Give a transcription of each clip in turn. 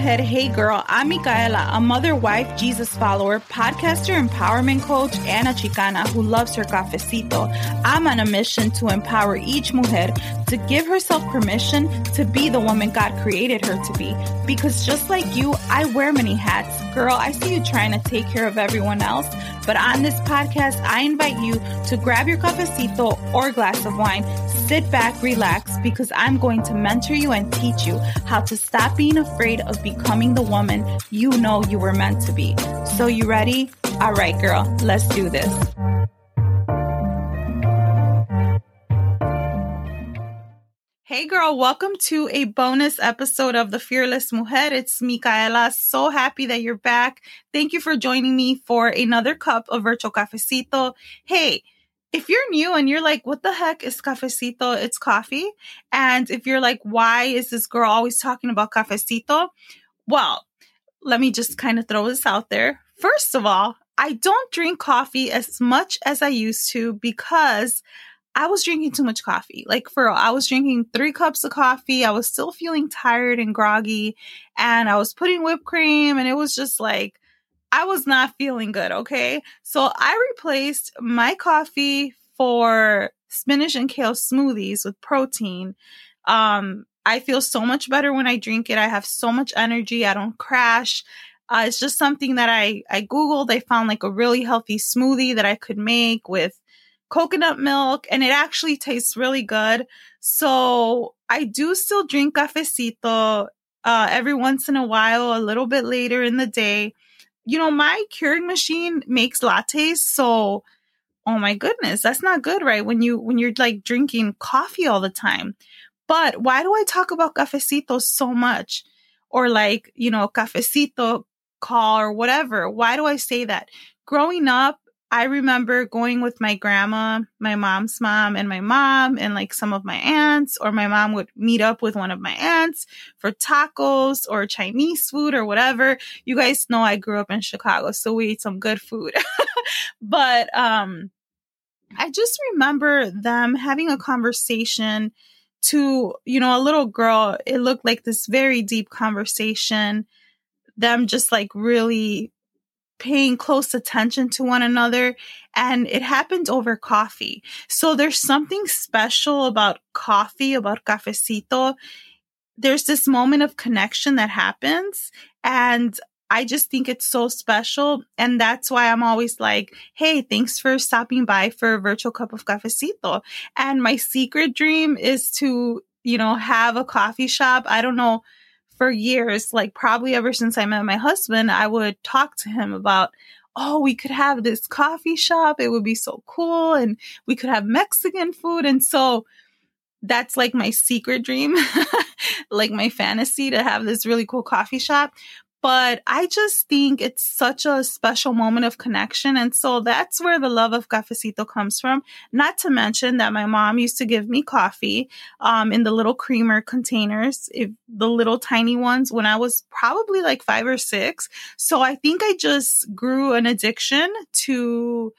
Hey Girl. I'm Micaela, a mother, wife, Jesus follower, podcaster, empowerment coach, and a Chicana who loves her cafecito. I'm on a mission to empower each mujer to give herself permission to be the woman God created her to be. Because just like you, I wear many hats. Girl, I see you trying to take care of everyone else, but on this podcast, I invite you to grab your cafecito or glass of wine, sit back, relax, because I'm going to mentor you and teach you how to stop being afraid of becoming the woman you know you were meant to be. So, you ready? All right, girl, let's do this. Hey girl, welcome to a bonus episode of The Fearless Mujer. It's Micaela. So happy that you're back. Thank you for joining me for another cup of virtual cafecito. Hey, if you're new and you're like, what the heck is cafecito? It's coffee. And if you're like, why is this girl always talking about cafecito? Well, let me just kind of throw this out there. First of all, I don't drink coffee as much as I used to because I was drinking too much coffee. Like for I was drinking three cups of coffee. I was still feeling tired and groggy, and I was putting whipped cream, and it was just like I was not feeling good. Okay, so I replaced my coffee for spinach and kale smoothies with protein. Um, I feel so much better when I drink it. I have so much energy. I don't crash. Uh, it's just something that I I googled. I found like a really healthy smoothie that I could make with coconut milk and it actually tastes really good. So I do still drink cafecito uh, every once in a while, a little bit later in the day. You know, my Keurig machine makes lattes, so oh my goodness, that's not good, right? When you when you're like drinking coffee all the time. But why do I talk about cafecito so much? Or like, you know, cafecito call or whatever. Why do I say that? Growing up, I remember going with my grandma, my mom's mom, and my mom, and like some of my aunts, or my mom would meet up with one of my aunts for tacos or Chinese food or whatever. You guys know I grew up in Chicago, so we ate some good food. but um, I just remember them having a conversation to, you know, a little girl. It looked like this very deep conversation. Them just like really paying close attention to one another and it happened over coffee. So there's something special about coffee, about cafecito. There's this moment of connection that happens and I just think it's so special. And that's why I'm always like, hey, thanks for stopping by for a virtual cup of cafecito. And my secret dream is to, you know, have a coffee shop. I don't know for years, like probably ever since I met my husband, I would talk to him about, oh, we could have this coffee shop. It would be so cool. And we could have Mexican food. And so that's like my secret dream, like my fantasy to have this really cool coffee shop but I just think it's such a special moment of connection. And so that's where the love of cafecito comes from. Not to mention that my mom used to give me coffee um, in the little creamer containers, if the little tiny ones, when I was probably like five or six. So I think I just grew an addiction to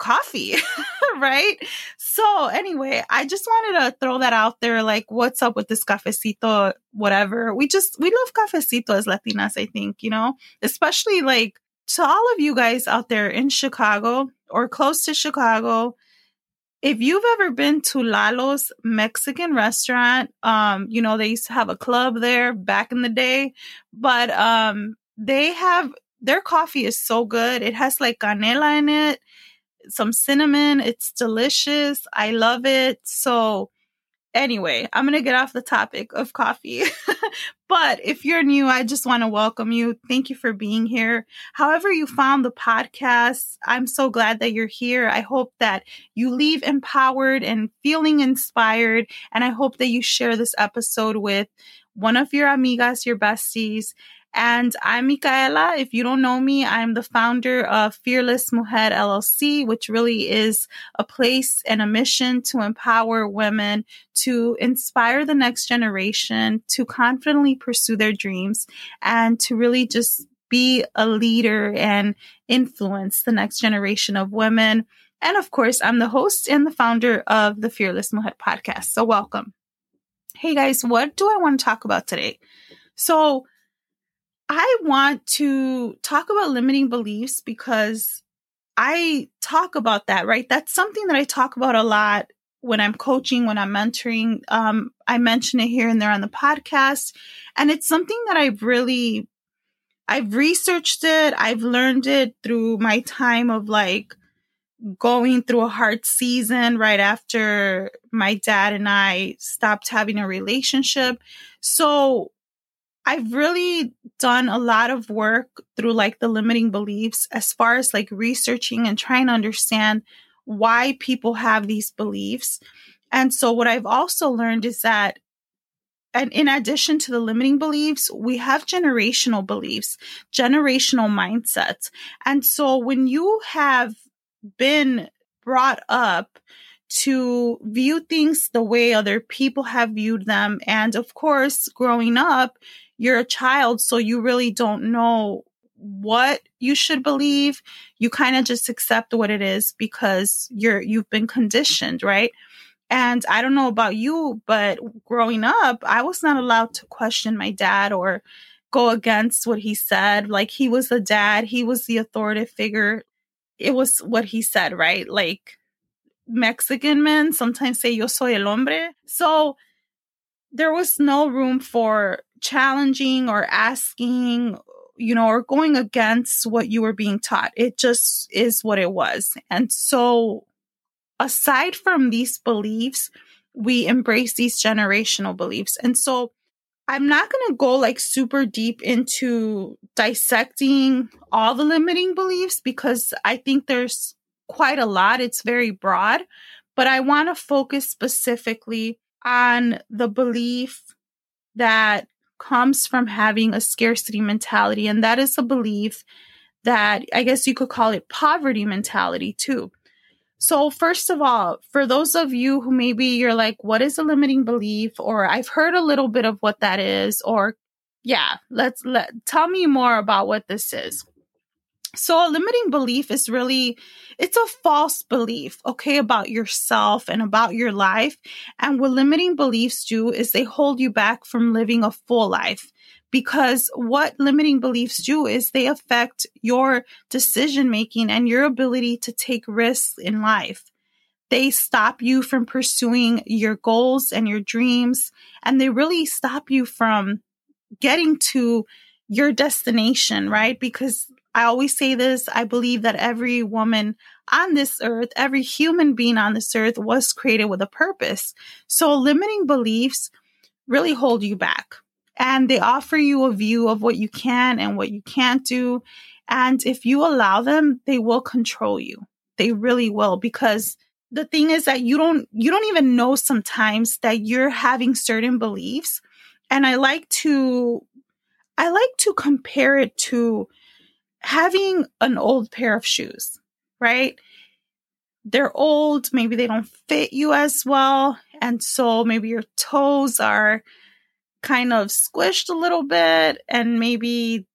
coffee, right? So anyway, I just wanted to throw that out there. Like, what's up with this cafecito, whatever. We just, we love cafecito as Latinas, I think, you know, especially like to all of you guys out there in Chicago or close to Chicago. If you've ever been to Lalo's Mexican restaurant, um, you know, they used to have a club there back in the day, but, um, they have their coffee is so good. It has like canela in it some cinnamon. It's delicious. I love it. So Anyway, I'm going to get off the topic of coffee. but if you're new, I just want to welcome you. Thank you for being here. However, you found the podcast, I'm so glad that you're here. I hope that you leave empowered and feeling inspired. And I hope that you share this episode with one of your amigas, your besties, and I'm Micaela. If you don't know me, I'm the founder of Fearless Mujer LLC, which really is a place and a mission to empower women, to inspire the next generation, to confidently pursue their dreams, and to really just be a leader and influence the next generation of women. And of course, I'm the host and the founder of the Fearless Mujer podcast. So welcome. Hey guys, what do I want to talk about today? So I want to talk about limiting beliefs because I talk about that, right? That's something that I talk about a lot when I'm coaching, when I'm mentoring. Um, I mention it here and there on the podcast. And it's something that I've really, I've researched it. I've learned it through my time of like going through a hard season right after my dad and I stopped having a relationship. So I've really done a lot of work through like the limiting beliefs as far as like researching and trying to understand why people have these beliefs. And so what I've also learned is that and in addition to the limiting beliefs, we have generational beliefs, generational mindsets. And so when you have been brought up to view things the way other people have viewed them, and of course, growing up, you're a child, so you really don't know what you should believe. You kind of just accept what it is because you're you've been conditioned, right? And I don't know about you, but growing up, I was not allowed to question my dad or go against what he said. Like he was the dad, he was the authoritative figure. It was what he said, right? Like Mexican men sometimes say yo soy el hombre. So there was no room for challenging or asking, you know, or going against what you were being taught. It just is what it was. And so, aside from these beliefs, we embrace these generational beliefs. And so, I'm not going to go like super deep into dissecting all the limiting beliefs because I think there's quite a lot. It's very broad, but I want to focus specifically on the belief that comes from having a scarcity mentality. And that is a belief that I guess you could call it poverty mentality too. So, first of all, for those of you who maybe you're like, what is a limiting belief? Or I've heard a little bit of what that is, or yeah, let's let tell me more about what this is. So a limiting belief is really it's a false belief, okay, about yourself and about your life. And what limiting beliefs do is they hold you back from living a full life. Because what limiting beliefs do is they affect your decision making and your ability to take risks in life. They stop you from pursuing your goals and your dreams, and they really stop you from getting to your destination, right? Because I always say this I believe that every woman on this earth, every human being on this earth was created with a purpose. So limiting beliefs really hold you back and they offer you a view of what you can and what you can't do. And if you allow them, they will control you. They really will because the thing is that you don't you don't even know sometimes that you're having certain beliefs and I like to I like to compare it to having an old pair of shoes, right? They're old, maybe they don't fit you as well. And so maybe your toes are kind of squished a little bit and maybe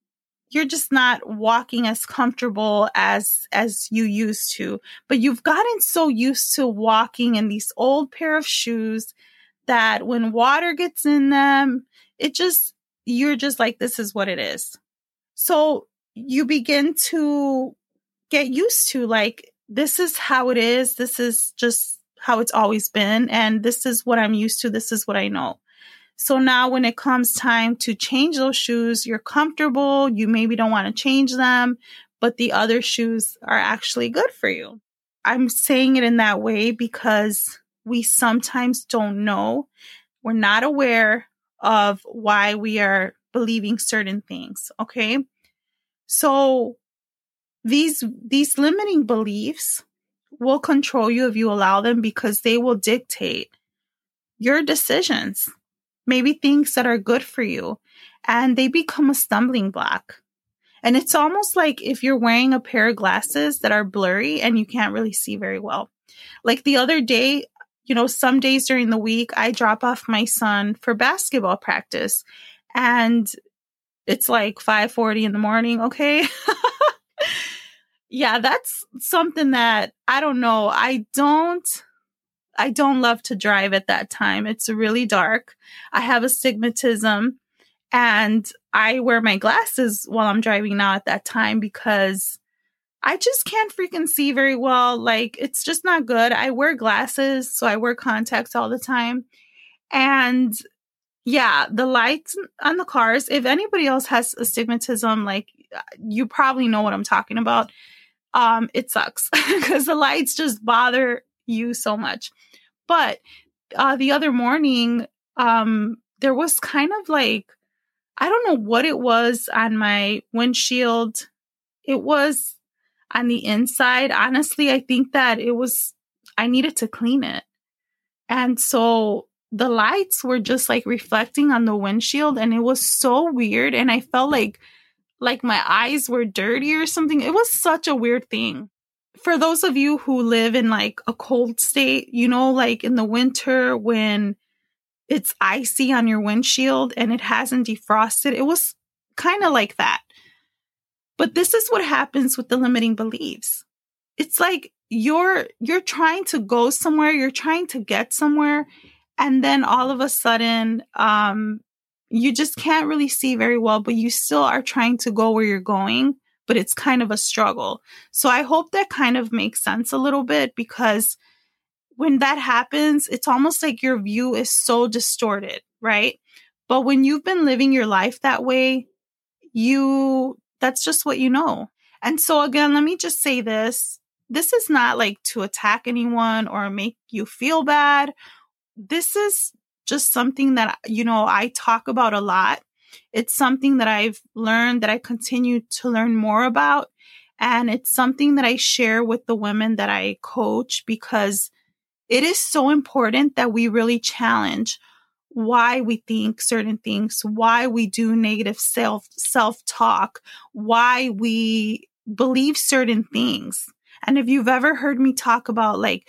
you're just not walking as comfortable as as you used to but you've gotten so used to walking in these old pair of shoes that when water gets in them it just you're just like this is what it is so you begin to get used to like this is how it is this is just how it's always been and this is what i'm used to this is what i know so now when it comes time to change those shoes you're comfortable you maybe don't want to change them but the other shoes are actually good for you i'm saying it in that way because we sometimes don't know. We're not aware of why we are believing certain things. Okay. So these, these limiting beliefs will control you if you allow them because they will dictate your decisions, maybe things that are good for you, and they become a stumbling block. And it's almost like if you're wearing a pair of glasses that are blurry and you can't really see very well. Like the other day, you know, some days during the week, I drop off my son for basketball practice and it's like 5:40 in the morning, okay? yeah, that's something that I don't know. I don't I don't love to drive at that time. It's really dark. I have astigmatism and I wear my glasses while I'm driving now at that time because I just can't freaking see very well. Like, it's just not good. I wear glasses, so I wear contacts all the time. And yeah, the lights on the cars, if anybody else has astigmatism, like, you probably know what I'm talking about. Um, it sucks because the lights just bother you so much. But uh, the other morning, um, there was kind of like, I don't know what it was on my windshield. It was on the inside, honestly, I think that it was, I needed to clean it. And so the lights were just like reflecting on the windshield and it was so weird. And I felt like, like my eyes were dirty or something. It was such a weird thing. For those of you who live in like a cold state, you know, like in the winter when it's icy on your windshield and it hasn't defrosted, it was kind of like that. But this is what happens with the limiting beliefs. It's like you're you're trying to go somewhere, you're trying to get somewhere, and then all of a sudden um you just can't really see very well, but you still are trying to go where you're going, but it's kind of a struggle. So I hope that kind of makes sense a little bit because when that happens, it's almost like your view is so distorted, right? But when you've been living your life that way, you that's just what you know. And so, again, let me just say this this is not like to attack anyone or make you feel bad. This is just something that, you know, I talk about a lot. It's something that I've learned that I continue to learn more about. And it's something that I share with the women that I coach because it is so important that we really challenge why we think certain things, why we do negative self self talk, why we believe certain things. And if you've ever heard me talk about like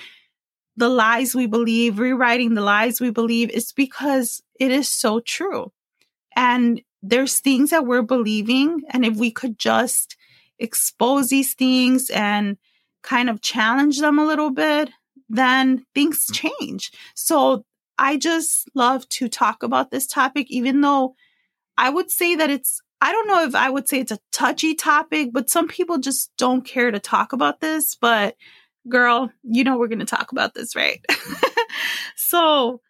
the lies we believe, rewriting the lies we believe, it's because it is so true. And there's things that we're believing. And if we could just expose these things and kind of challenge them a little bit, then things change. So I just love to talk about this topic, even though I would say that it's, I don't know if I would say it's a touchy topic, but some people just don't care to talk about this. But girl, you know, we're going to talk about this, right? so,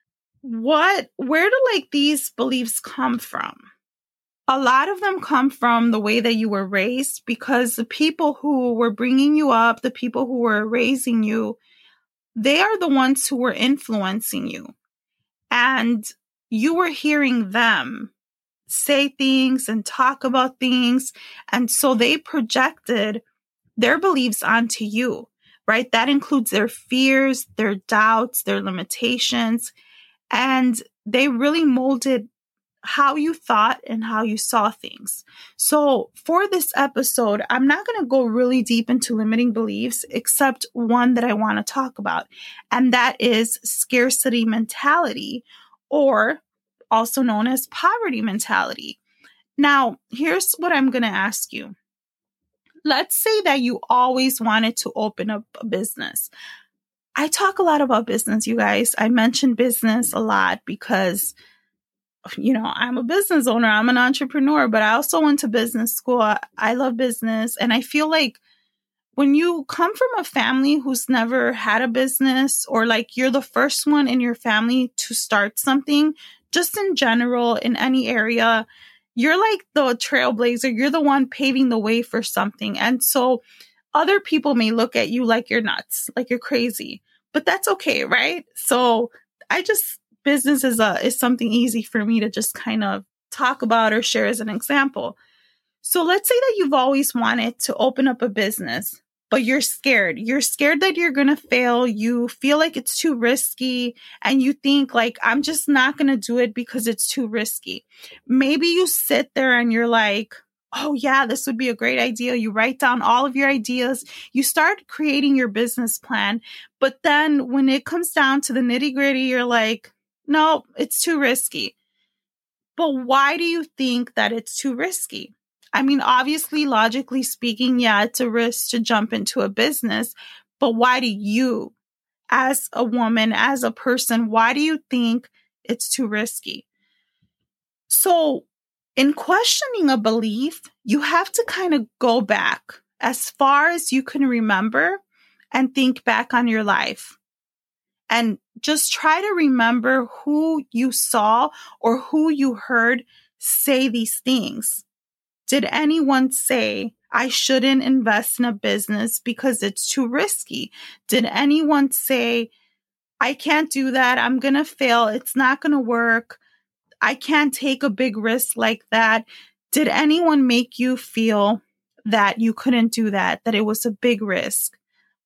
what, where do like these beliefs come from? A lot of them come from the way that you were raised because the people who were bringing you up, the people who were raising you, they are the ones who were influencing you and you were hearing them say things and talk about things. And so they projected their beliefs onto you, right? That includes their fears, their doubts, their limitations. And they really molded how you thought and how you saw things. So, for this episode, I'm not going to go really deep into limiting beliefs, except one that I want to talk about, and that is scarcity mentality, or also known as poverty mentality. Now, here's what I'm going to ask you. Let's say that you always wanted to open up a business. I talk a lot about business, you guys. I mention business a lot because you know, I'm a business owner, I'm an entrepreneur, but I also went to business school. I, love business. And I feel like when you come from a family who's never had a business or like you're the first one in your family to start something, just in general, in any area, you're like the trailblazer. You're the one paving the way for something. And so other people may look at you like you're nuts, like you're crazy. but that's okay, right? So I just business is a is something easy for me to just kind of talk about or share as an example. So let's say that you've always wanted to open up a business, but you're scared. You're scared that you're going to fail. You feel like it's too risky and you think like I'm just not going to do it because it's too risky. Maybe you sit there and you're like, oh yeah, this would be a great idea. You write down all of your ideas. You start creating your business plan. But then when it comes down to the nitty gritty, you're like, no, it's too risky. But why do you think that it's too risky? I mean, obviously, logically speaking, yeah, it's a risk to jump into a business. But why do you, as a woman, as a person, why do you think it's too risky? So, in questioning a belief, you have to kind of go back as far as you can remember and think back on your life and just try to remember who you saw or who you heard say these things. Did anyone say, I shouldn't invest in a business because it's too risky? Did anyone say, I can't do that. I'm going to fail. It's not going to work. I can't take a big risk like that. Did anyone make you feel that you couldn't do that, that it was a big risk?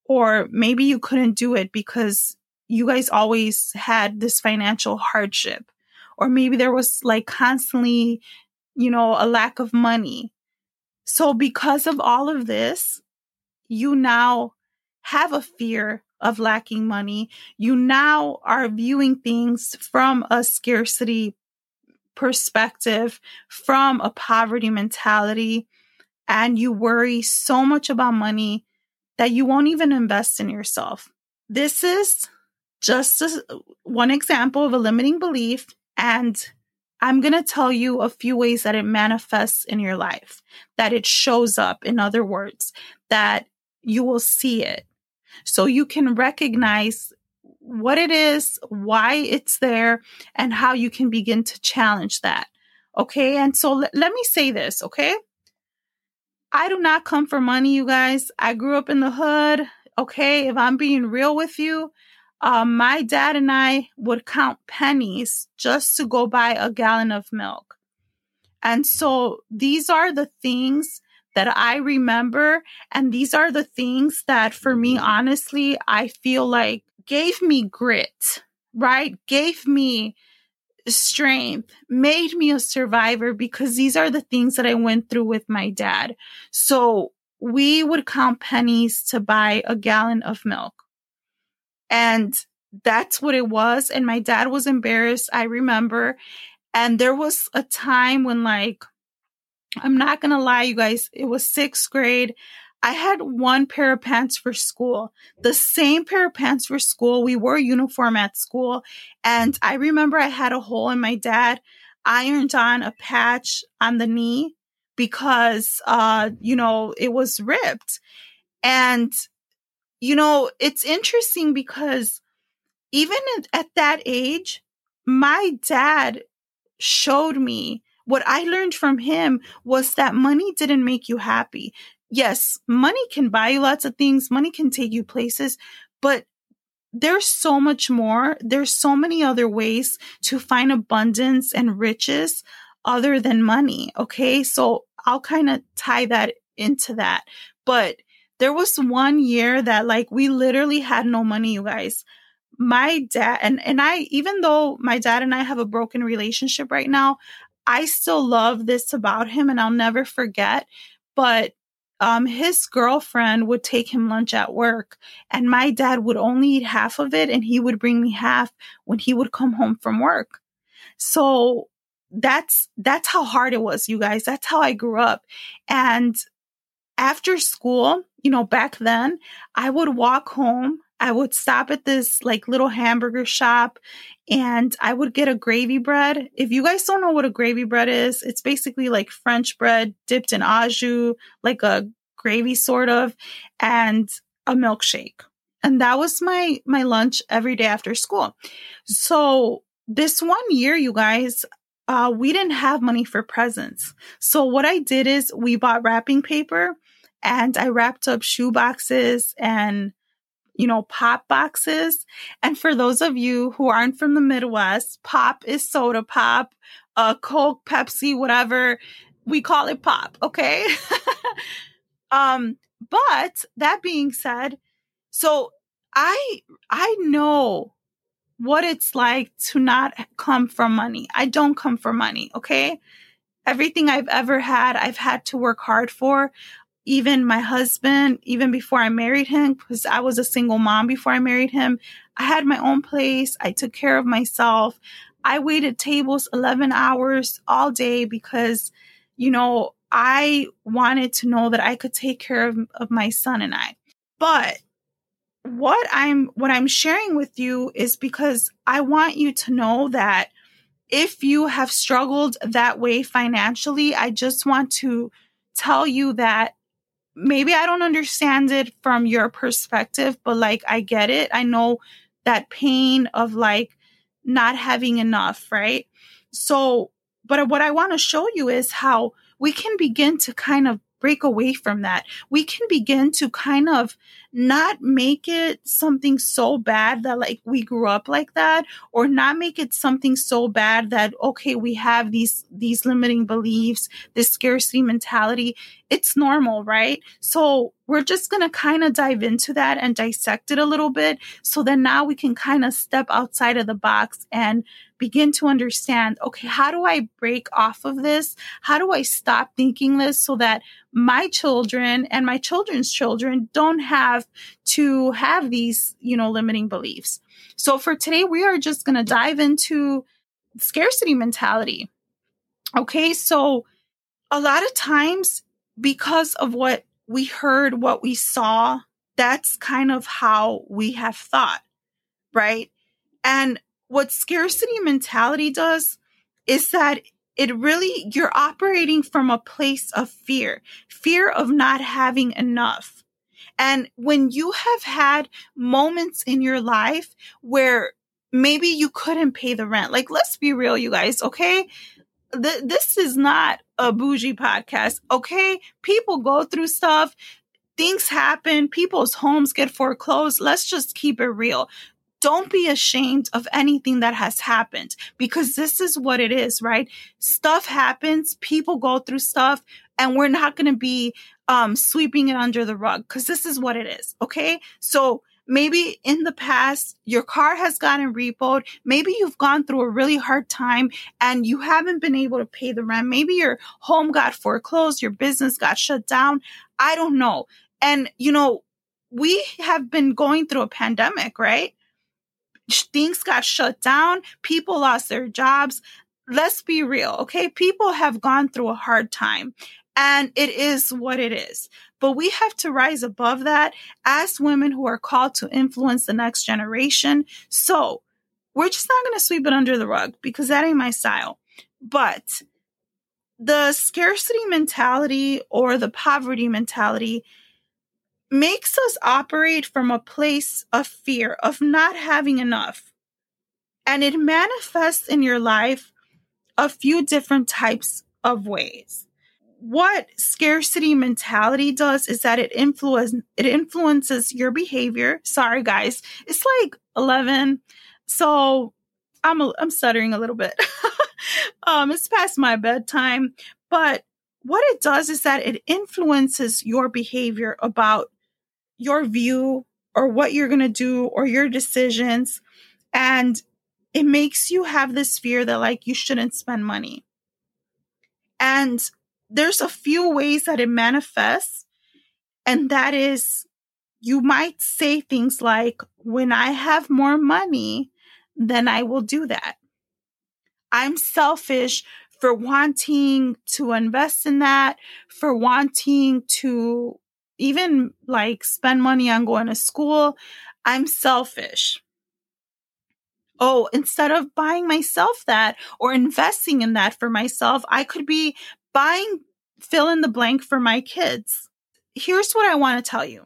Or maybe you couldn't do it because you guys always had this financial hardship or maybe there was like constantly you know a lack of money so because of all of this you now have a fear of lacking money you now are viewing things from a scarcity perspective from a poverty mentality and you worry so much about money that you won't even invest in yourself this is just a, one example of a limiting belief. And I'm going to tell you a few ways that it manifests in your life, that it shows up, in other words, that you will see it. So you can recognize what it is, why it's there, and how you can begin to challenge that. Okay. And so l- let me say this. Okay. I do not come for money, you guys. I grew up in the hood. Okay. If I'm being real with you, um, my dad and I would count pennies just to go buy a gallon of milk. And so these are the things that I remember. And these are the things that, for me, honestly, I feel like gave me grit, right? Gave me strength, made me a survivor because these are the things that I went through with my dad. So we would count pennies to buy a gallon of milk. And that's what it was. And my dad was embarrassed, I remember. And there was a time when, like, I'm not going to lie, you guys, it was sixth grade. I had one pair of pants for school, the same pair of pants for school. We wore uniform at school. And I remember I had a hole in my dad ironed on a patch on the knee because, uh, you know, it was ripped. And you know, it's interesting because even at that age, my dad showed me what I learned from him was that money didn't make you happy. Yes, money can buy you lots of things, money can take you places, but there's so much more. There's so many other ways to find abundance and riches other than money. Okay. So I'll kind of tie that into that. But there was one year that like we literally had no money, you guys. My dad and and I even though my dad and I have a broken relationship right now, I still love this about him and I'll never forget. But um, his girlfriend would take him lunch at work, and my dad would only eat half of it, and he would bring me half when he would come home from work. So that's that's how hard it was, you guys. That's how I grew up, and after school, you know, back then, I would walk home. I would stop at this like little hamburger shop and I would get a gravy bread. If you guys don't know what a gravy bread is, it's basically like French bread dipped in au jus, like a gravy sort of, and a milkshake. And that was my my lunch every day after school. So this one year, you guys, uh, we didn't have money for presents. So what I did is we bought wrapping paper and I wrapped up shoe boxes and, you know, pop boxes. And for those of you who aren't from the Midwest, pop is soda pop, uh, Coke, Pepsi, whatever. We call it pop. Okay. um, but that being said, so I, I know what it's like to not come from money. I don't come from money. Okay. Everything I've ever had, I've had to work hard for. Even my husband, even before I married him, because I was a single mom before I married him, I had my own place. I took care of myself. I waited tables 11 hours all day because, you know, I wanted to know that I could take care of, of my son and I. But what I'm what I'm sharing with you is because I want you to know that if you have struggled that way financially, I just want to tell you that maybe I don't understand it from your perspective, but like I get it. I know that pain of like not having enough, right? So, but what I want to show you is how we can begin to kind of break away from that. We can begin to kind of not make it something so bad that like we grew up like that or not make it something so bad that okay we have these these limiting beliefs this scarcity mentality. It's normal right? So we're just going to kind of dive into that and dissect it a little bit. So that now we can kind of step outside of the box and begin to understand okay, how do I break off of this? How do I stop thinking this so that my children and my children's children don't have to have these, you know, limiting beliefs? So for today, we are just going to dive into scarcity mentality. Okay. So a lot of times, because of what we heard, what we saw, that's kind of how we have thought, right? And what scarcity mentality does is that it really, you're operating from a place of fear, fear of not having enough. And when you have had moments in your life where maybe you couldn't pay the rent, like let's be real, you guys, okay? Th- this is not a bougie podcast, okay? People go through stuff things happen, people's homes get foreclosed. Let's just keep it real don't be ashamed of anything that has happened because this is what it is, right? Stuff happens, people go through stuff, and we're not going to be um, sweeping it under the rug because this is what it is. Okay. So maybe in the past, your car has gotten repoed. Maybe you've gone through a really hard time and you haven't been able to pay the rent. Maybe your home got foreclosed, your business got shut down. I don't know. And, you know, we have been going through a pandemic, right? things got shut down, people lost their jobs. Let's be real, okay? People have gone through a hard time and it is what it is. But we have to rise above that as women who are called to influence the next generation. So we're just not going to sweep it under the rug because that ain't my style. But the scarcity mentality or the poverty mentality makes us operate from a place of fear, of not having enough. And it manifests in your life a few different types of ways. What scarcity mentality does is that it influence it influences your behavior. Sorry guys, it's like 11. So I'm a, I'm stuttering a little bit. um it's past my bedtime, but what it does is that it influences your behavior about your view or what you're going to do or your decisions. And it makes you have this fear that like you shouldn't spend money. And there's a few ways that it manifests. And that is you might say things like, when I have more money, then I will do that. I'm selfish for wanting to invest in that, for wanting to even like spend money on going to school, I'm selfish. Oh, instead of buying myself that or investing in that for myself, I could be buying fill in the blank for my kids. Here's what I want to tell you.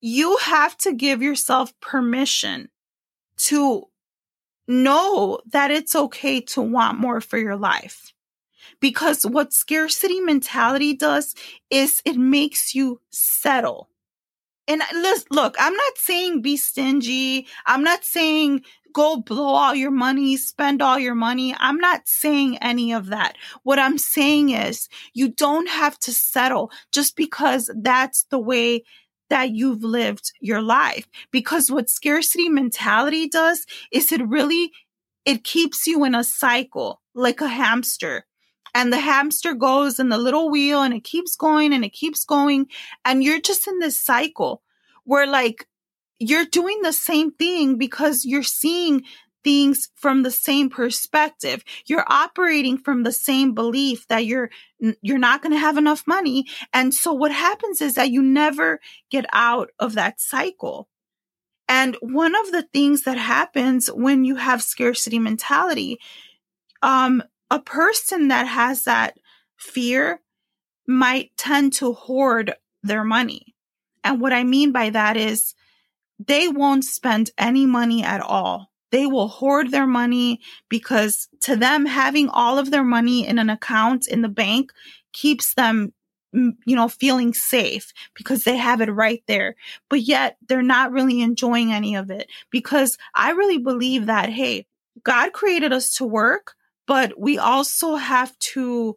You have to give yourself permission to know that it's okay to want more for your life. Because what scarcity mentality does is it makes you settle. And look, I'm not saying be stingy. I'm not saying go blow all your money, spend all your money. I'm not saying any of that. What I'm saying is you don't have to settle just because that's the way that you've lived your life. Because what scarcity mentality does is it really, it keeps you in a cycle like a hamster. And the hamster goes in the little wheel and it keeps going and it keeps going. And you're just in this cycle where like you're doing the same thing because you're seeing things from the same perspective. You're operating from the same belief that you're you're not going to have enough money. And so what happens is that you never get out of that cycle. And one of the things that happens when you have scarcity mentality, um, a person that has that fear might tend to hoard their money. And what I mean by that is they won't spend any money at all. They will hoard their money because to them, having all of their money in an account in the bank keeps them mm, you know, feeling safe because they have it right there. But yet they're not really enjoying any of it because I really believe that, hey, God created us to work, but we also have to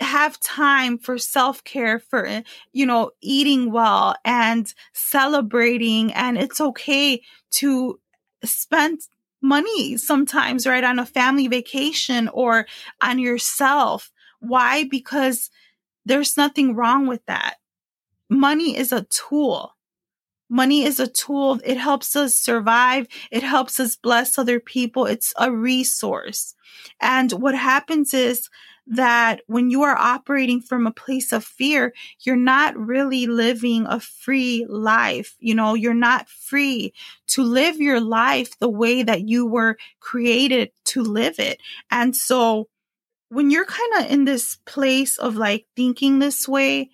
have time for self care, for, eh, you know, eating well and celebrating. And it's okay to spend money sometimes, right? On a family vacation or on yourself. Why? Because there's nothing wrong with that. Money is a tool. Money is a tool. It helps us survive. It helps us bless other people. It's a resource. And what happens is that when you are operating from a place of fear, you're not really living a free life. You know, you're not free to live your life the way that you were created to live it. And so when you're kind of in this place of like thinking this way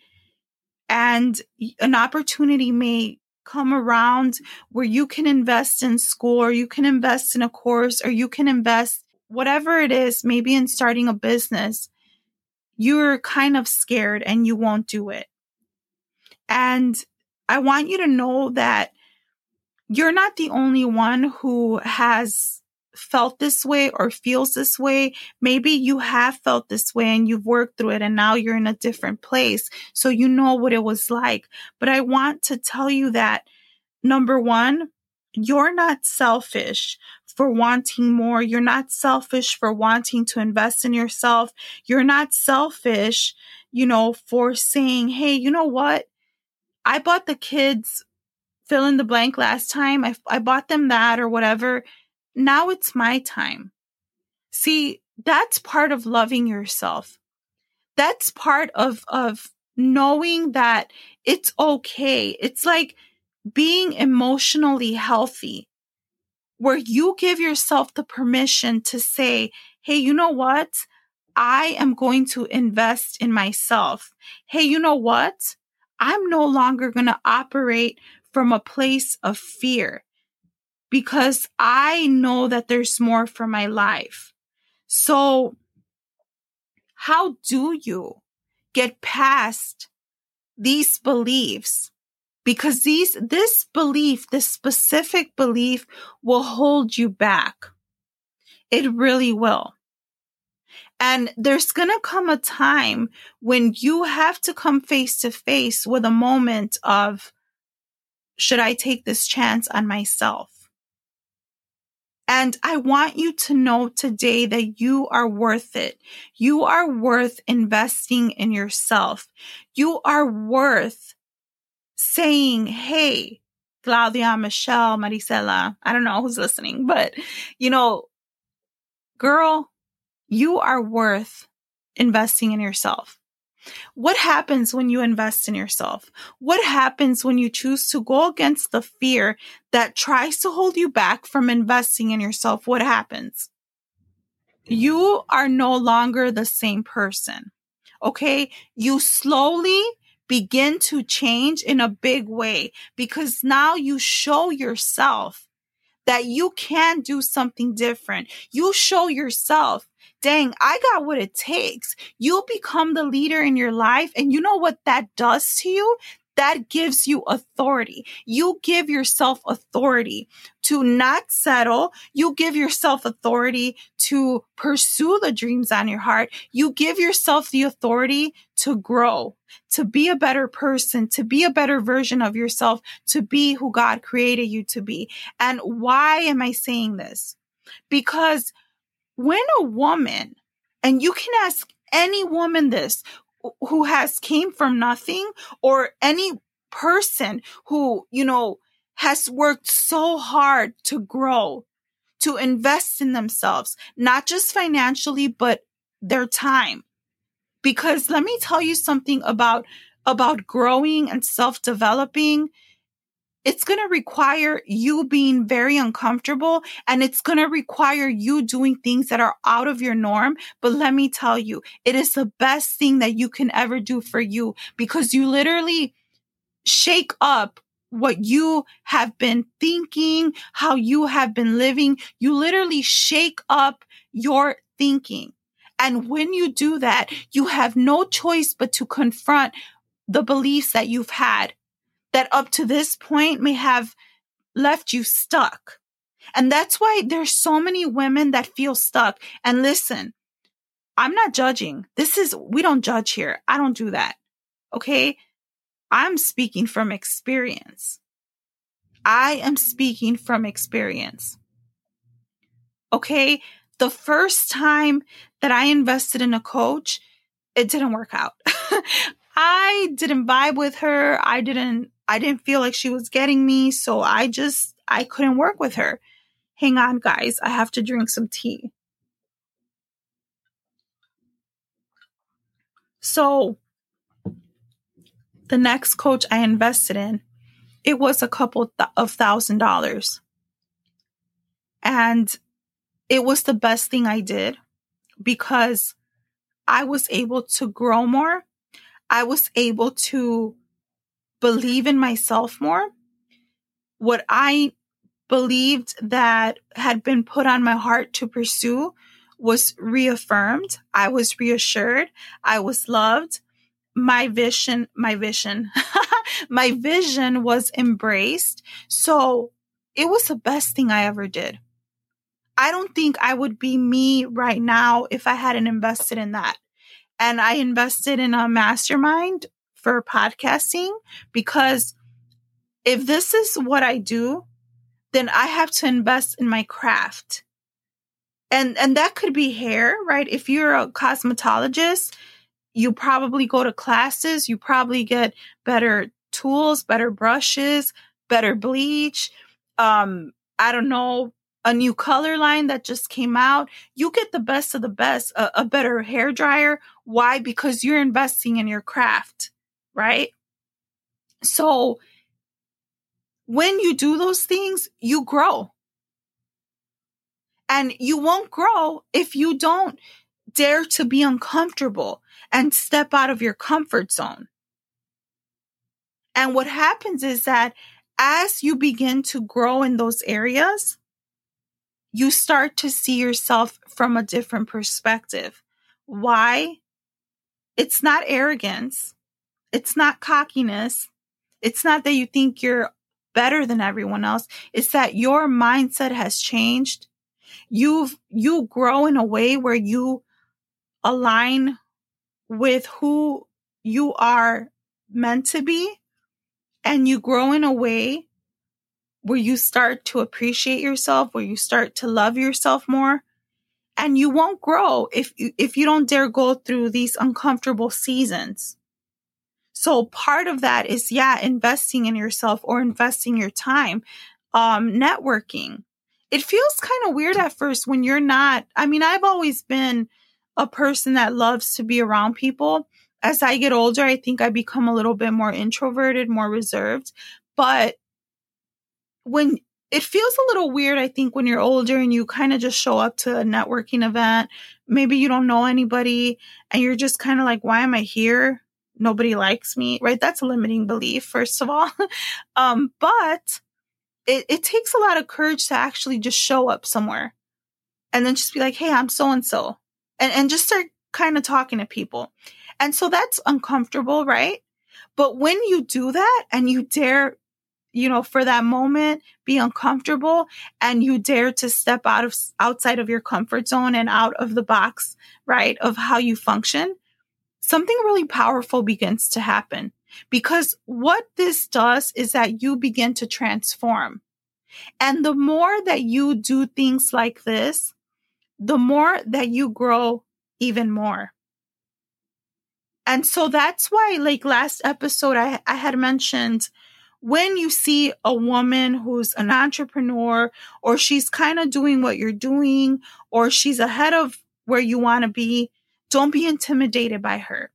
and an opportunity may come around where you can invest in school or you can invest in a course or you can invest whatever it is, maybe in starting a business, you're kind of scared and you won't do it. And I want you to know that you're not the only one who has felt this way or feels this way. Maybe you have felt this way and you've worked through it and now you're in a different place. So you know what it was like. But I want to tell you that number one, you're not selfish for wanting more. You're not selfish for wanting to invest in yourself. You're not selfish, you know, for saying, Hey, you know what? I bought the kids fill in the blank last time. I, I bought them that or whatever. Now it's my time. See, that's part of loving yourself. That's part of, of knowing that it's okay. It's like being emotionally healthy where you give yourself the permission to say, Hey, you know what? I am going to invest in myself. Hey, you know what? I'm no longer going to operate from a place of fear because I know that there's more for my life. So how do you get past these beliefs because these, this belief, this specific belief will hold you back. It really will. And there's going to come a time when you have to come face to face with a moment of, should I take this chance on myself? And I want you to know today that you are worth it. You are worth investing in yourself. You are worth saying, Hey, Claudia, Michelle, Marisela, I don't know who's listening, but you know, girl, you are worth investing in yourself. What happens when you invest in yourself? What happens when you choose to go against the fear that tries to hold you back from investing in yourself? What happens? You are no longer the same person. Okay. You slowly begin to change in a big way because now you show yourself that you can do something different. You show yourself, dang, I got what it takes. You become the leader in your life. And you know what that does to you? That gives you authority. You give yourself authority to not settle. You give yourself authority to pursue the dreams on your heart. You give yourself the authority to grow, to be a better person, to be a better version of yourself, to be who God created you to be. And why am I saying this? Because when a woman, and you can ask any woman this who has came from nothing or any person who, you know, has worked so hard to grow, to invest in themselves, not just financially, but their time. Because let me tell you something about, about growing and self developing it's going to require you being very uncomfortable and it's going to require you doing things that are out of your norm. But let me tell you, it is the best thing that you can ever do for you because you literally shake up what you have been thinking, how you have been living. You literally shake up your thinking. And when you do that, you have no choice but to confront the beliefs that you've had that up to this point may have left you stuck. And that's why there's so many women that feel stuck. And listen, I'm not judging. This is, we don't judge here. I don't do that. Okay. I'm speaking from experience. I am speaking from experience. Okay. The first time that I invested in a coach, it didn't work out. I didn't vibe with her. I didn't I didn't feel like she was getting me. So I just, I couldn't work with her. Hang on, guys. I have to drink some tea. So the next coach I invested in, it was a couple th- of thousand dollars. And it was the best thing I did because I was able to grow more. I was able to believe in myself more. What I believed that had been put on my heart to pursue was reaffirmed. I was reassured. I was loved. My vision, my vision, my vision was embraced. So it was the best thing I ever did. I don't think I would be me right now if I hadn't invested in that. And I invested in a mastermind for podcasting because if this is what I do, then I have to invest in my craft. And and that could be hair, right? If you're a cosmetologist, you probably go to classes, you probably get better tools, better brushes, better bleach, um I don't know, a new color line that just came out. You get the best of the best, a, a better hair dryer. Why? Because you're investing in your craft right? So when you do those things, you grow. And you won't grow if you don't dare to be uncomfortable and step out of your comfort zone. And what happens is that as you begin to grow in those areas, you start to see yourself from a different perspective. Why? It's not arrogance. It's not cockiness. It's not that you think you're better than everyone else. It's that your mindset has changed. You've, you grow in a way where you align with who you are meant to be. And you grow in a way where you start to appreciate yourself, where you start to love yourself more. And you won't grow if if you don't dare go through these uncomfortable seasons. So part of that is, yeah, investing in yourself or investing your time, um, networking. It feels kind of weird at first when you're not. I mean, I've always been a person that loves to be around people. As I get older, I think I become a little bit more introverted, more reserved. But when it feels a little weird, I think, when you're older and you kind of just show up to a networking event. Maybe you don't know anybody and you're just kind of like, why am I here? Nobody likes me, right? That's a limiting belief, first of all. um, but it, it takes a lot of courage to actually just show up somewhere and then just be like, Hey, I'm so and so and, and just start kind of talking to people. And so that's uncomfortable, right? But when you do that and you dare, you know, for that moment, be uncomfortable and you dare to step out of outside of your comfort zone and out of the box, right? Of how you function, something really powerful begins to happen. Because what this does is that you begin to transform. And the more that you do things like this, the more that you grow even more. And so that's why, like last episode, I, I had mentioned when you see a woman who's an entrepreneur or she's kind of doing what you're doing or she's ahead of where you want to be, don't be intimidated by her.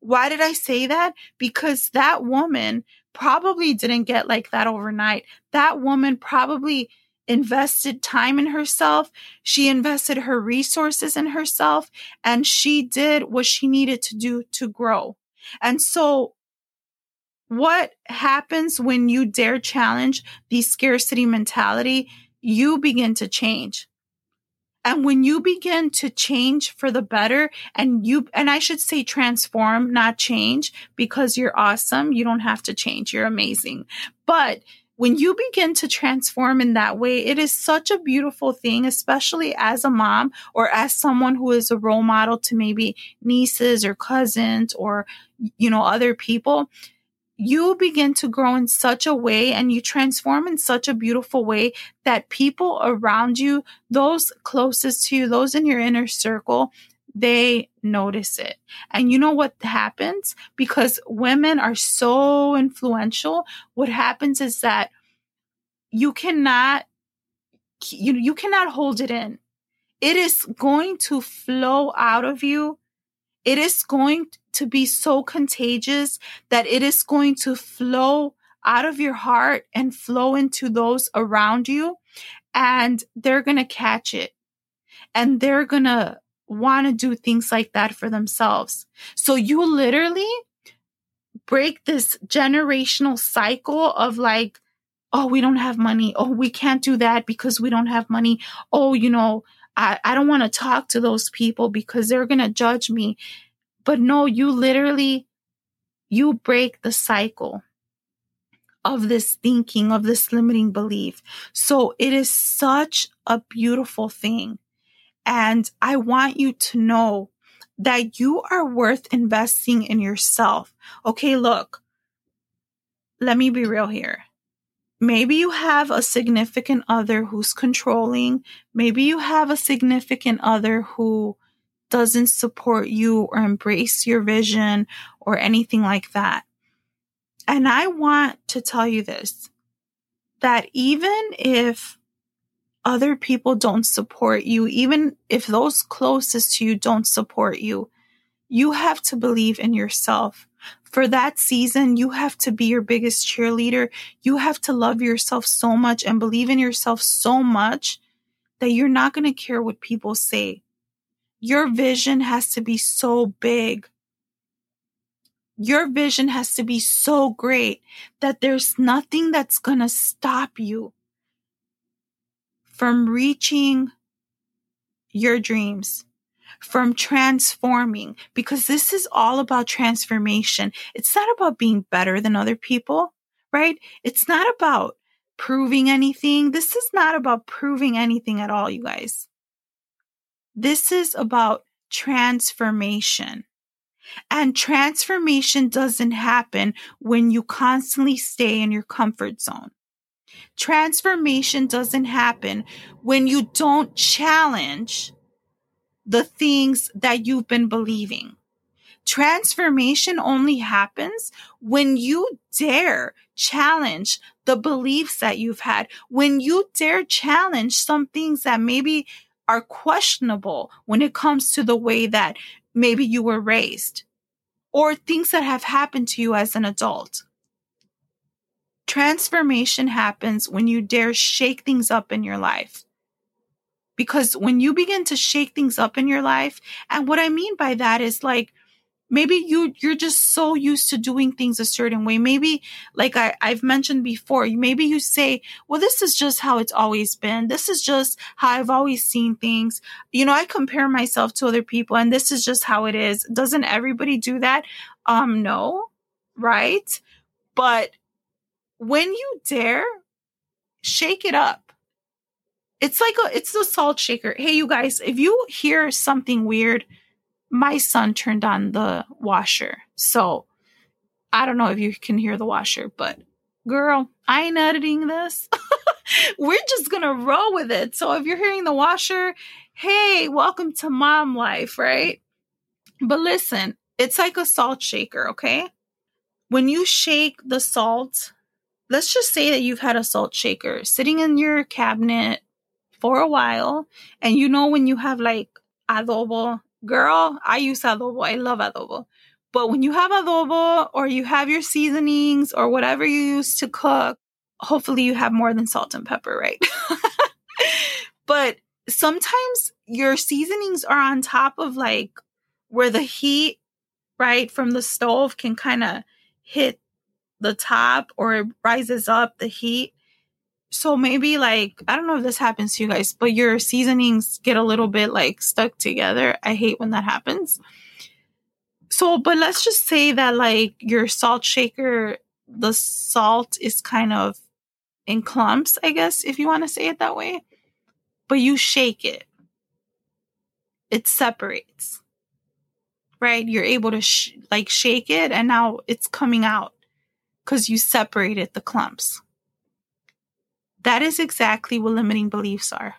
Why did I say that? Because that woman probably didn't get like that overnight. That woman probably invested time in herself. She invested her resources in herself and she did what she needed to do to grow. And so what happens when you dare challenge the scarcity mentality? You begin to change. And when you begin to change for the better and you, and I should say transform, not change because you're awesome. You don't have to change. You're amazing. But when you begin to transform in that way, it is such a beautiful thing, especially as a mom or as someone who is a role model to maybe nieces or cousins or, you know, other people you begin to grow in such a way and you transform in such a beautiful way that people around you, those closest to you, those in your inner circle, they notice it. And you know what happens? Because women are so influential, what happens is that you cannot you you cannot hold it in. It is going to flow out of you it is going to be so contagious that it is going to flow out of your heart and flow into those around you and they're going to catch it and they're going to want to do things like that for themselves. So you literally break this generational cycle of like, oh, we don't have money. Oh, we can't do that because we don't have money. Oh, you know, I, I don't want to talk to those people because they're going to judge me. But no, you literally, you break the cycle of this thinking, of this limiting belief. So it is such a beautiful thing. And I want you to know that you are worth investing in yourself. Okay, look, let me be real here. Maybe you have a significant other who's controlling. Maybe you have a significant other who doesn't support you or embrace your vision or anything like that. And I want to tell you this that even if other people don't support you, even if those closest to you don't support you, you have to believe in yourself for that season, you have to be your biggest cheerleader. You have to love yourself so much and believe in yourself so much that you're not going to care what people say. Your vision has to be so big. Your vision has to be so great that there's nothing that's going to stop you from reaching your dreams from transforming because this is all about transformation. It's not about being better than other people, right? It's not about proving anything. This is not about proving anything at all, you guys. This is about transformation. And transformation doesn't happen when you constantly stay in your comfort zone. Transformation doesn't happen when you don't challenge the things that you've been believing. Transformation only happens when you dare challenge the beliefs that you've had, when you dare challenge some things that maybe are questionable when it comes to the way that maybe you were raised or things that have happened to you as an adult. Transformation happens when you dare shake things up in your life. Because when you begin to shake things up in your life, and what I mean by that is like, maybe you you're just so used to doing things a certain way. Maybe like I, i've mentioned before maybe you say well this is just how it's always been. This is just how i've always seen things. You know i compare myself to other people and this is just how it is. Doesn't everybody do that? Um no right? But when you dare, shake it up. It's like a it's a salt shaker. Hey you guys, if you hear something weird, my son turned on the washer. So I don't know if you can hear the washer, but girl, I ain't editing this. We're just gonna roll with it. So if you're hearing the washer, hey, welcome to mom life, right? But listen, it's like a salt shaker, okay? When you shake the salt, let's just say that you've had a salt shaker sitting in your cabinet for a while, and you know when you have like adobo, girl, I use adobo. I love adobo. But when you have adobo or you have your seasonings or whatever you use to cook, hopefully you have more than salt and pepper, right? but sometimes your seasonings are on top of like where the heat, right, from the stove can kind of hit the top or it rises up the heat. So maybe like, I don't know if this happens to you guys, but your seasonings get a little bit like stuck together. I hate when that happens. So, but let's just say that like your salt shaker, the salt is kind of in clumps, I guess, if you want to say it that way. But you shake it, it separates, right? You're able to sh- like shake it, and now it's coming out because you separated the clumps. That is exactly what limiting beliefs are.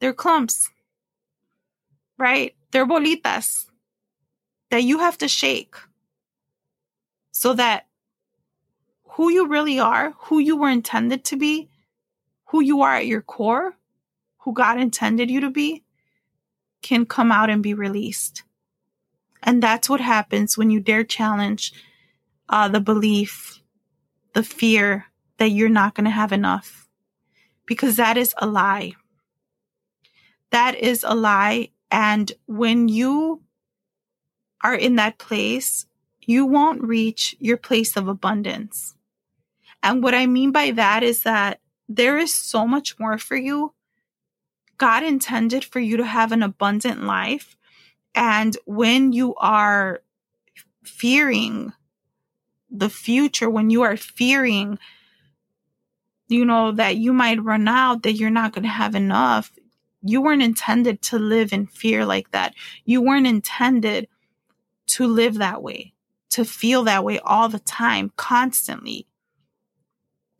They're clumps, right? They're bolitas that you have to shake so that who you really are, who you were intended to be, who you are at your core, who God intended you to be, can come out and be released. And that's what happens when you dare challenge uh, the belief, the fear that you're not going to have enough. Because that is a lie. That is a lie. And when you are in that place, you won't reach your place of abundance. And what I mean by that is that there is so much more for you. God intended for you to have an abundant life. And when you are fearing the future, when you are fearing, you know, that you might run out, that you're not going to have enough, you weren't intended to live in fear like that. You weren't intended to live that way, to feel that way all the time, constantly.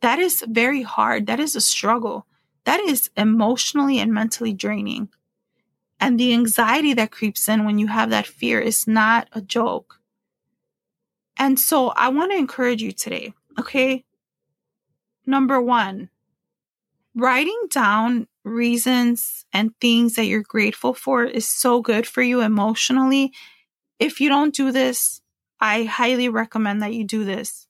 That is very hard. That is a struggle. That is emotionally and mentally draining. And the anxiety that creeps in when you have that fear is not a joke. And so I want to encourage you today, okay? Number one, writing down reasons and things that you're grateful for is so good for you emotionally if you don't do this, I highly recommend that you do this.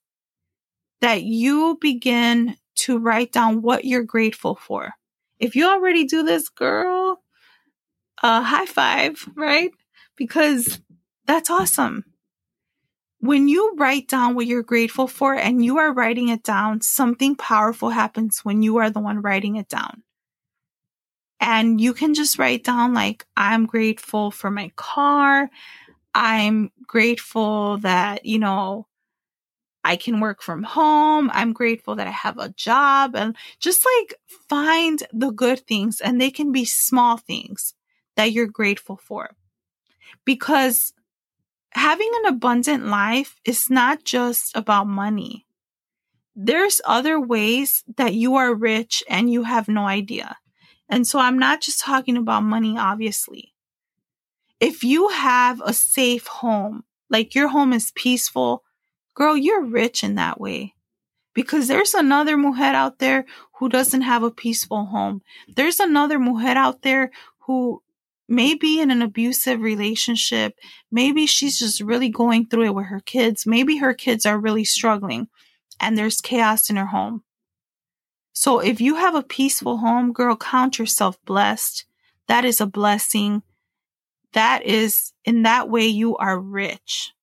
That you begin to write down what you're grateful for. If you already do this, girl, uh, high five, right? Because that's awesome. When you write down what you're grateful for and you are writing it down, something powerful happens when you are the one writing it down. And you can just write down, like, I'm grateful for my car. I'm grateful that, you know, I can work from home. I'm grateful that I have a job and just like find the good things and they can be small things that you're grateful for. Because having an abundant life is not just about money. There's other ways that you are rich and you have no idea. And so I'm not just talking about money, obviously if you have a safe home, like your home is peaceful, girl, you're rich in that way. Because there's another mujer out there who doesn't have a peaceful home. There's another mujer out there who may be in an abusive relationship. Maybe she's just really going through it with her kids. Maybe her kids are really struggling and there's chaos in her home. So if you have a peaceful home, girl, count yourself blessed. That is a blessing that is, in that way, you are rich.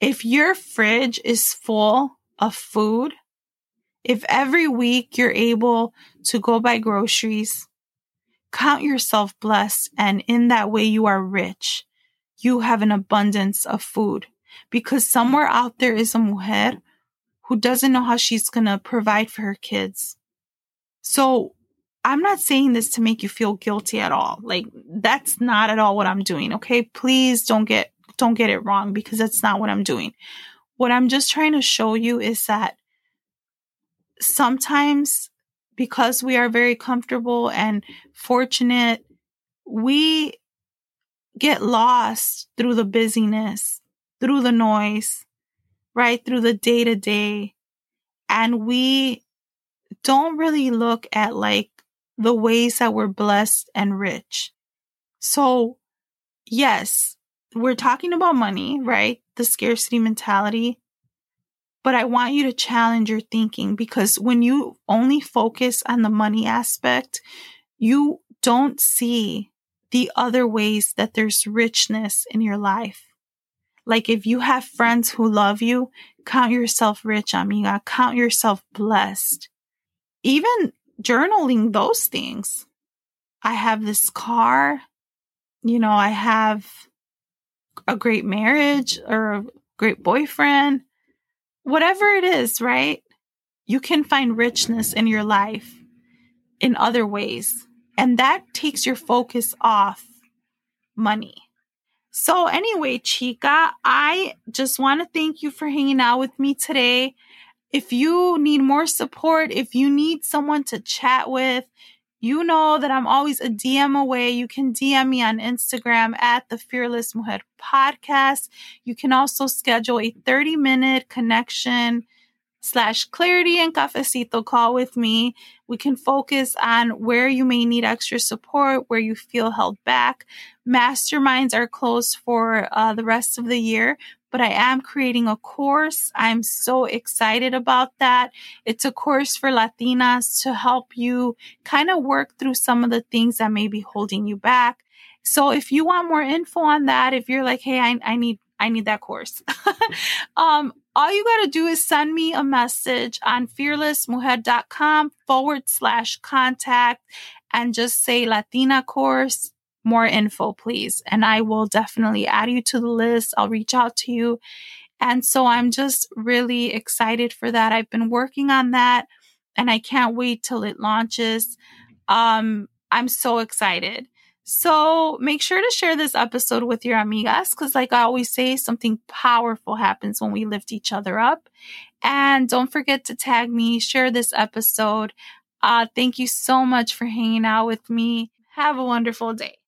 If your fridge is full of food, if every week you're able to go buy groceries, count yourself blessed. And in that way, you are rich. You have an abundance of food because somewhere out there is a mujer who doesn't know how she's going to provide for her kids. So I'm not saying this to make you feel guilty at all. Like that's not at all what I'm doing. Okay. Please don't get, don't get it wrong because that's not what I'm doing. What I'm just trying to show you is that sometimes because we are very comfortable and fortunate, we get lost through the busyness, through the noise, right? Through the day to day. And we don't really look at like the ways that we're blessed and rich. So, yes, we're talking about money, right? The scarcity mentality. But I want you to challenge your thinking because when you only focus on the money aspect, you don't see the other ways that there's richness in your life. Like if you have friends who love you, count yourself rich, amiga. Count yourself blessed. Even journaling those things. I have this car. You know, I have a great marriage or a great boyfriend. Whatever it is, right? You can find richness in your life in other ways. And that takes your focus off money. So, anyway, Chica, I just want to thank you for hanging out with me today. If you need more support, if you need someone to chat with, you know that I'm always a DM away. You can DM me on Instagram at the Fearless Mujer podcast. You can also schedule a 30 minute connection slash clarity and cafecito call with me. We can focus on where you may need extra support, where you feel held back. Masterminds are closed for uh, the rest of the year, but I am creating a course. I'm so excited about that. It's a course for Latinas to help you kind of work through some of the things that may be holding you back. So if you want more info on that, if you're like, hey, I, I need I need that course. um, all you got to do is send me a message on fearlessmujer.com forward slash contact and just say Latina course, more info, please. And I will definitely add you to the list. I'll reach out to you. And so I'm just really excited for that. I've been working on that and I can't wait till it launches. Um, I'm so excited. So make sure to share this episode with your amigas because, like I always say, something powerful happens when we lift each other up. And don't forget to tag me, share this episode. Uh, thank you so much for hanging out with me. Have a wonderful day.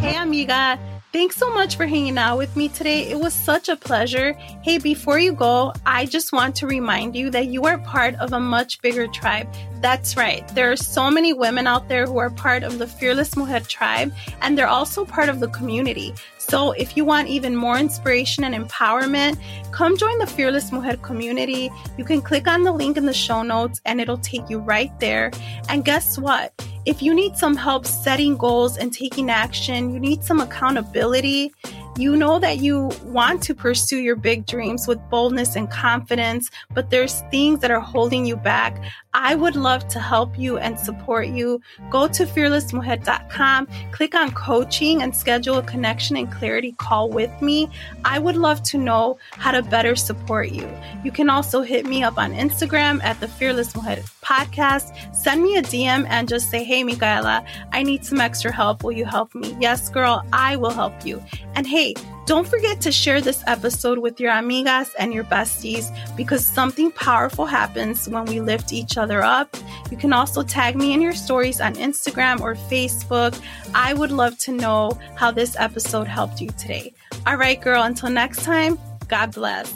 Hey, amiga. Thanks so much for hanging out with me today. It was such a pleasure. Hey, before you go, I just want to remind you that you are part of a much bigger tribe. That's right. There are so many women out there who are part of the Fearless Mujer tribe, and they're also part of the community. So if you want even more inspiration and empowerment, come join the Fearless Mujer community. You can click on the link in the show notes and it'll take you right there. And guess what? If you need some help setting goals and taking action, you need some accountability, you know that you want to pursue your big dreams with boldness and confidence, but there's things that are holding you back. I would love to help you and support you. Go to fearlessmujer.com, click on coaching and schedule a connection and clarity call with me. I would love to know how to better support you. You can also hit me up on Instagram at the Fearless Mujer podcast. Send me a DM and just say, Hey, Micaela, I need some extra help. Will you help me? Yes, girl, I will help you. And hey, don't forget to share this episode with your amigas and your besties because something powerful happens when we lift each other up. You can also tag me in your stories on Instagram or Facebook. I would love to know how this episode helped you today. All right, girl, until next time, God bless.